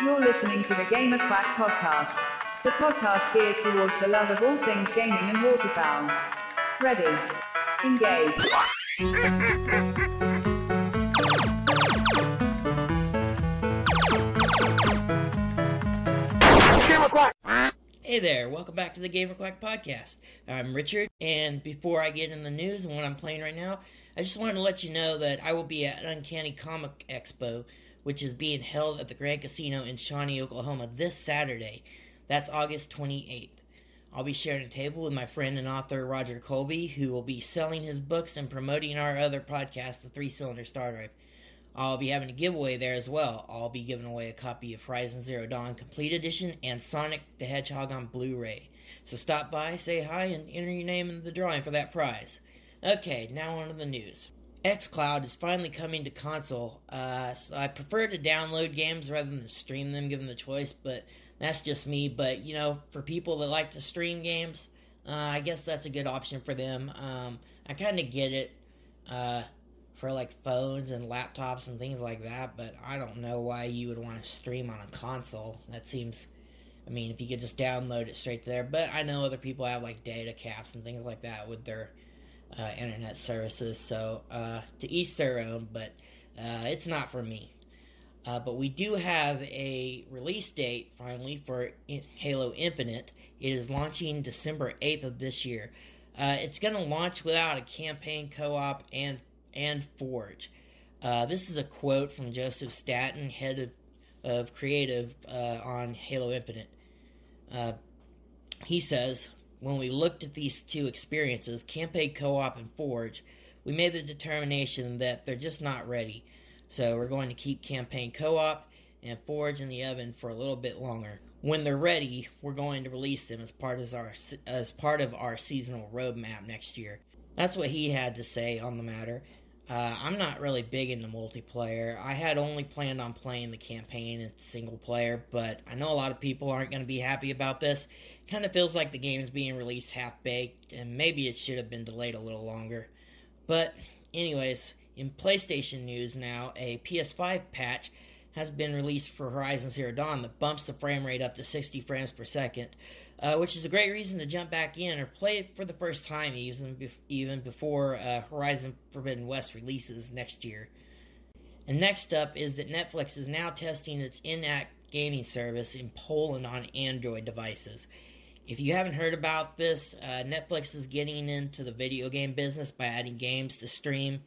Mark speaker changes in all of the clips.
Speaker 1: You're listening to the Gamer Quack podcast, the podcast geared towards the love of all things gaming and waterfowl. Ready? Engage.
Speaker 2: Hey there, welcome back to the Gamer Quack Podcast. I'm Richard, and before I get in the news and what I'm playing right now, I just wanted to let you know that I will be at Uncanny Comic Expo, which is being held at the Grand Casino in Shawnee, Oklahoma this Saturday. That's August 28th. I'll be sharing a table with my friend and author Roger Colby, who will be selling his books and promoting our other podcast, The Three Cylinder Star Drive. I'll be having a giveaway there as well. I'll be giving away a copy of Horizon Zero Dawn Complete Edition and Sonic the Hedgehog on Blu ray. So stop by, say hi, and enter your name in the drawing for that prize. Okay, now on to the news. xCloud is finally coming to console. Uh, so I prefer to download games rather than stream them, given the choice, but that's just me. But, you know, for people that like to stream games, uh, I guess that's a good option for them. Um, I kind of get it. Uh, for like phones and laptops and things like that, but I don't know why you would want to stream on a console. That seems, I mean, if you could just download it straight there. But I know other people have like data caps and things like that with their uh, internet services, so uh, to each their own, but uh, it's not for me. Uh, but we do have a release date finally for Halo Infinite. It is launching December 8th of this year. Uh, it's going to launch without a campaign co op and and Forge. Uh, this is a quote from Joseph Staten, head of, of creative on Halo Infinite. He says, When we looked at these two experiences, Campaign Co op and Forge, we made the determination that they're just not ready. So we're going to keep Campaign Co op and Forge in the oven for a little bit longer. When they're ready, we're going to release them as part of our as part of our seasonal roadmap next year. That's what he had to say on the matter. Uh, I'm not really big into multiplayer. I had only planned on playing the campaign and single player, but I know a lot of people aren't going to be happy about this. Kind of feels like the game is being released half baked, and maybe it should have been delayed a little longer. But, anyways, in PlayStation news now, a PS5 patch has been released for Horizon Zero Dawn that bumps the frame rate up to 60 frames per second, uh, which is a great reason to jump back in or play it for the first time, even even before uh, Horizon Forbidden West releases next year. And next up is that Netflix is now testing its in-app gaming service in Poland on Android devices. If you haven't heard about this, uh, Netflix is getting into the video game business by adding games to stream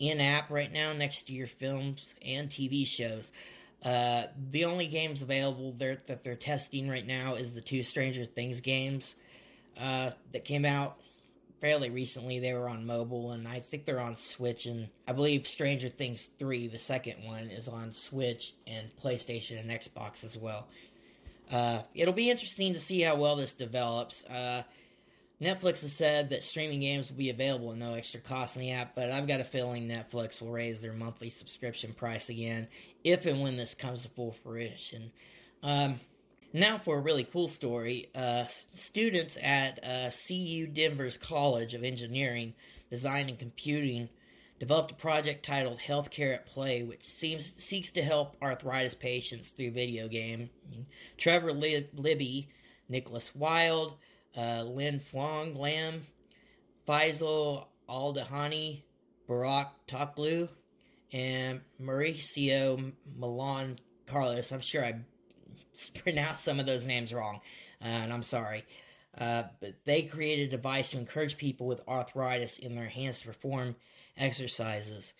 Speaker 2: in app right now next to your films and TV shows. Uh, the only games available there, that they're testing right now is the two Stranger Things games uh, that came out fairly recently. They were on mobile, and I think they're on Switch. And I believe Stranger Things 3, the second one, is on Switch and PlayStation and Xbox as well. Uh, it'll be interesting to see how well this develops. Netflix has said that streaming games will be available at no extra cost in the app, but I've got a feeling Netflix will raise their monthly subscription price again if and when this comes to full fruition. Um, now for a really cool story. Uh, students at uh, CU Denver's College of Engineering, Design and Computing developed a project titled Healthcare at Play, which seems seeks to help arthritis patients through video game. Trevor Lib- Libby, Nicholas Wild, uh, Lin Fuang Lam, Faisal Aldahani, Barack Toklu, and Mauricio Milan Carlos. I'm sure I pronounced some of those names wrong, uh, and I'm sorry. Uh, but they created a device to encourage people with arthritis in their hands to perform exercises.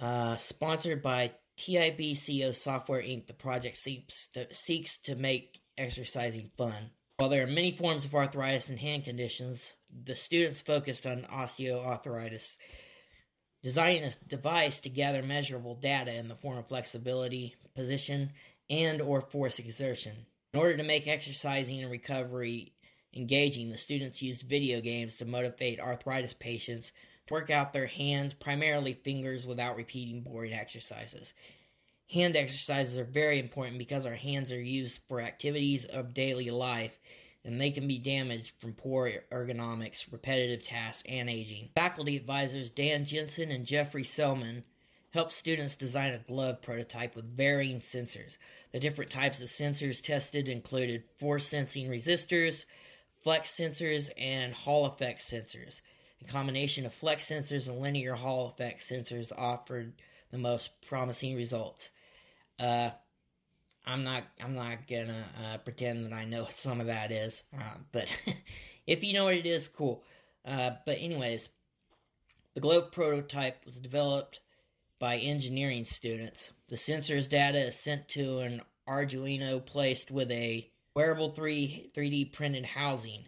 Speaker 2: Uh, sponsored by TIBCO Software Inc., the project seeks to, seeks to make exercising fun. While there are many forms of arthritis and hand conditions, the students focused on osteoarthritis, designing a device to gather measurable data in the form of flexibility, position, and or force exertion. In order to make exercising and recovery engaging, the students used video games to motivate arthritis patients to work out their hands, primarily fingers, without repeating boring exercises. Hand exercises are very important because our hands are used for activities of daily life and they can be damaged from poor ergonomics, repetitive tasks, and aging. Faculty advisors Dan Jensen and Jeffrey Selman helped students design a glove prototype with varying sensors. The different types of sensors tested included force sensing resistors, flex sensors, and Hall effect sensors. A combination of flex sensors and linear Hall effect sensors offered the most promising results. Uh, I'm not I'm not gonna uh, pretend that I know what some of that is, uh, but if you know what it is, cool. Uh, but anyways, the globe prototype was developed by engineering students. The sensor's data is sent to an Arduino placed with a wearable 3 3D printed housing,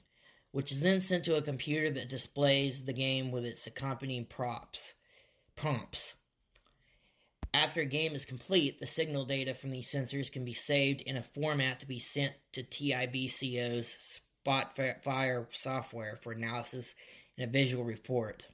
Speaker 2: which is then sent to a computer that displays the game with its accompanying props prompts. After a game is complete, the signal data from these sensors can be saved in a format to be sent to TIBCO's Spotfire software for analysis in a visual report.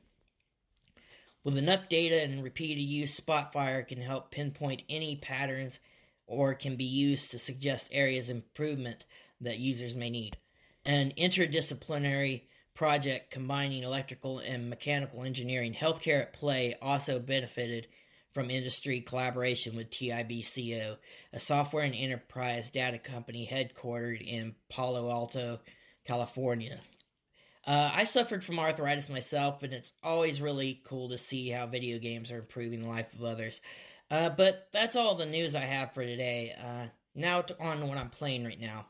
Speaker 2: With enough data and repeated use, Spotfire can help pinpoint any patterns or can be used to suggest areas of improvement that users may need. An interdisciplinary project combining electrical and mechanical engineering, Healthcare at Play, also benefited from industry collaboration with TIBCO, a software and enterprise data company headquartered in Palo Alto, California. Uh, I suffered from arthritis myself, and it's always really cool to see how video games are improving the life of others. Uh, but that's all the news I have for today. Uh, now to, on what I'm playing right now.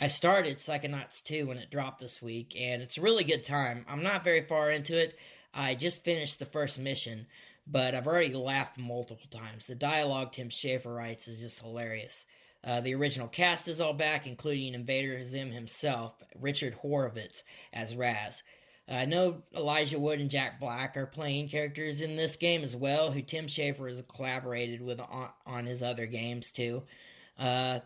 Speaker 2: I started Psychonauts 2 when it dropped this week, and it's a really good time. I'm not very far into it. I just finished the first mission, but I've already laughed multiple times. The dialogue Tim Schafer writes is just hilarious. Uh, the original cast is all back, including Invader Zim himself, Richard Horvitz as Raz. Uh, I know Elijah Wood and Jack Black are playing characters in this game as well, who Tim Schafer has collaborated with on, on his other games too. Uh,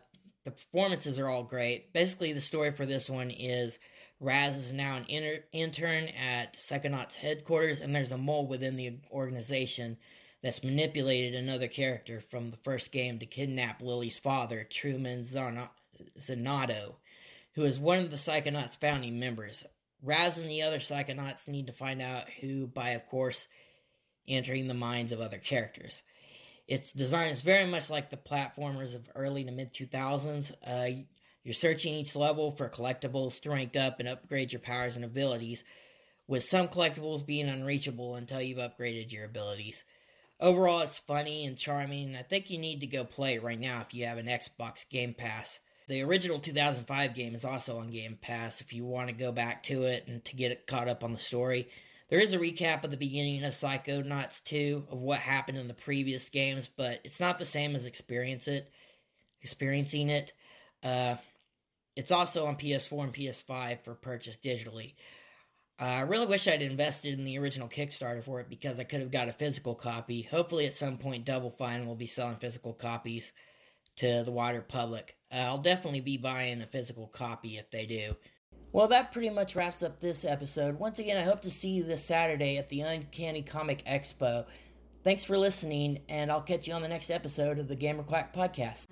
Speaker 2: the performances are all great. Basically, the story for this one is Raz is now an inter- intern at Psychonauts headquarters, and there's a mole within the organization that's manipulated another character from the first game to kidnap Lili's father, Truman Zanotto, who is one of the Psychonauts founding members. Raz and the other Psychonauts need to find out who by, of course, entering the minds of other characters. Its design is very much like the platformers of early to mid 2000s. Uh, you're searching each level for collectibles to rank up and upgrade your powers and abilities, with some collectibles being unreachable until you've upgraded your abilities. Overall, it's funny and charming, and I think you need to go play it right now if you have an Xbox Game Pass. The original 2005 game is also on Game Pass if you want to go back to it and to get it caught up on the story. There is a recap of the beginning of Psychonauts 2 of what happened in the previous games, but it's not the same as experience it, experiencing it. Uh, it's also on PS4 and PS5 for purchase digitally. Uh, I really wish I'd invested in the original Kickstarter for it because I could have got a physical copy. Hopefully, at some point, Double Fine will be selling physical copies to the wider public. Uh, I'll definitely be buying a physical copy if they do. Well, that pretty much wraps up this episode. Once again, I hope to see you this Saturday at the Uncanny Comic Expo. Thanks for listening, and I'll catch you on the next episode of the Gamer Quack Podcast.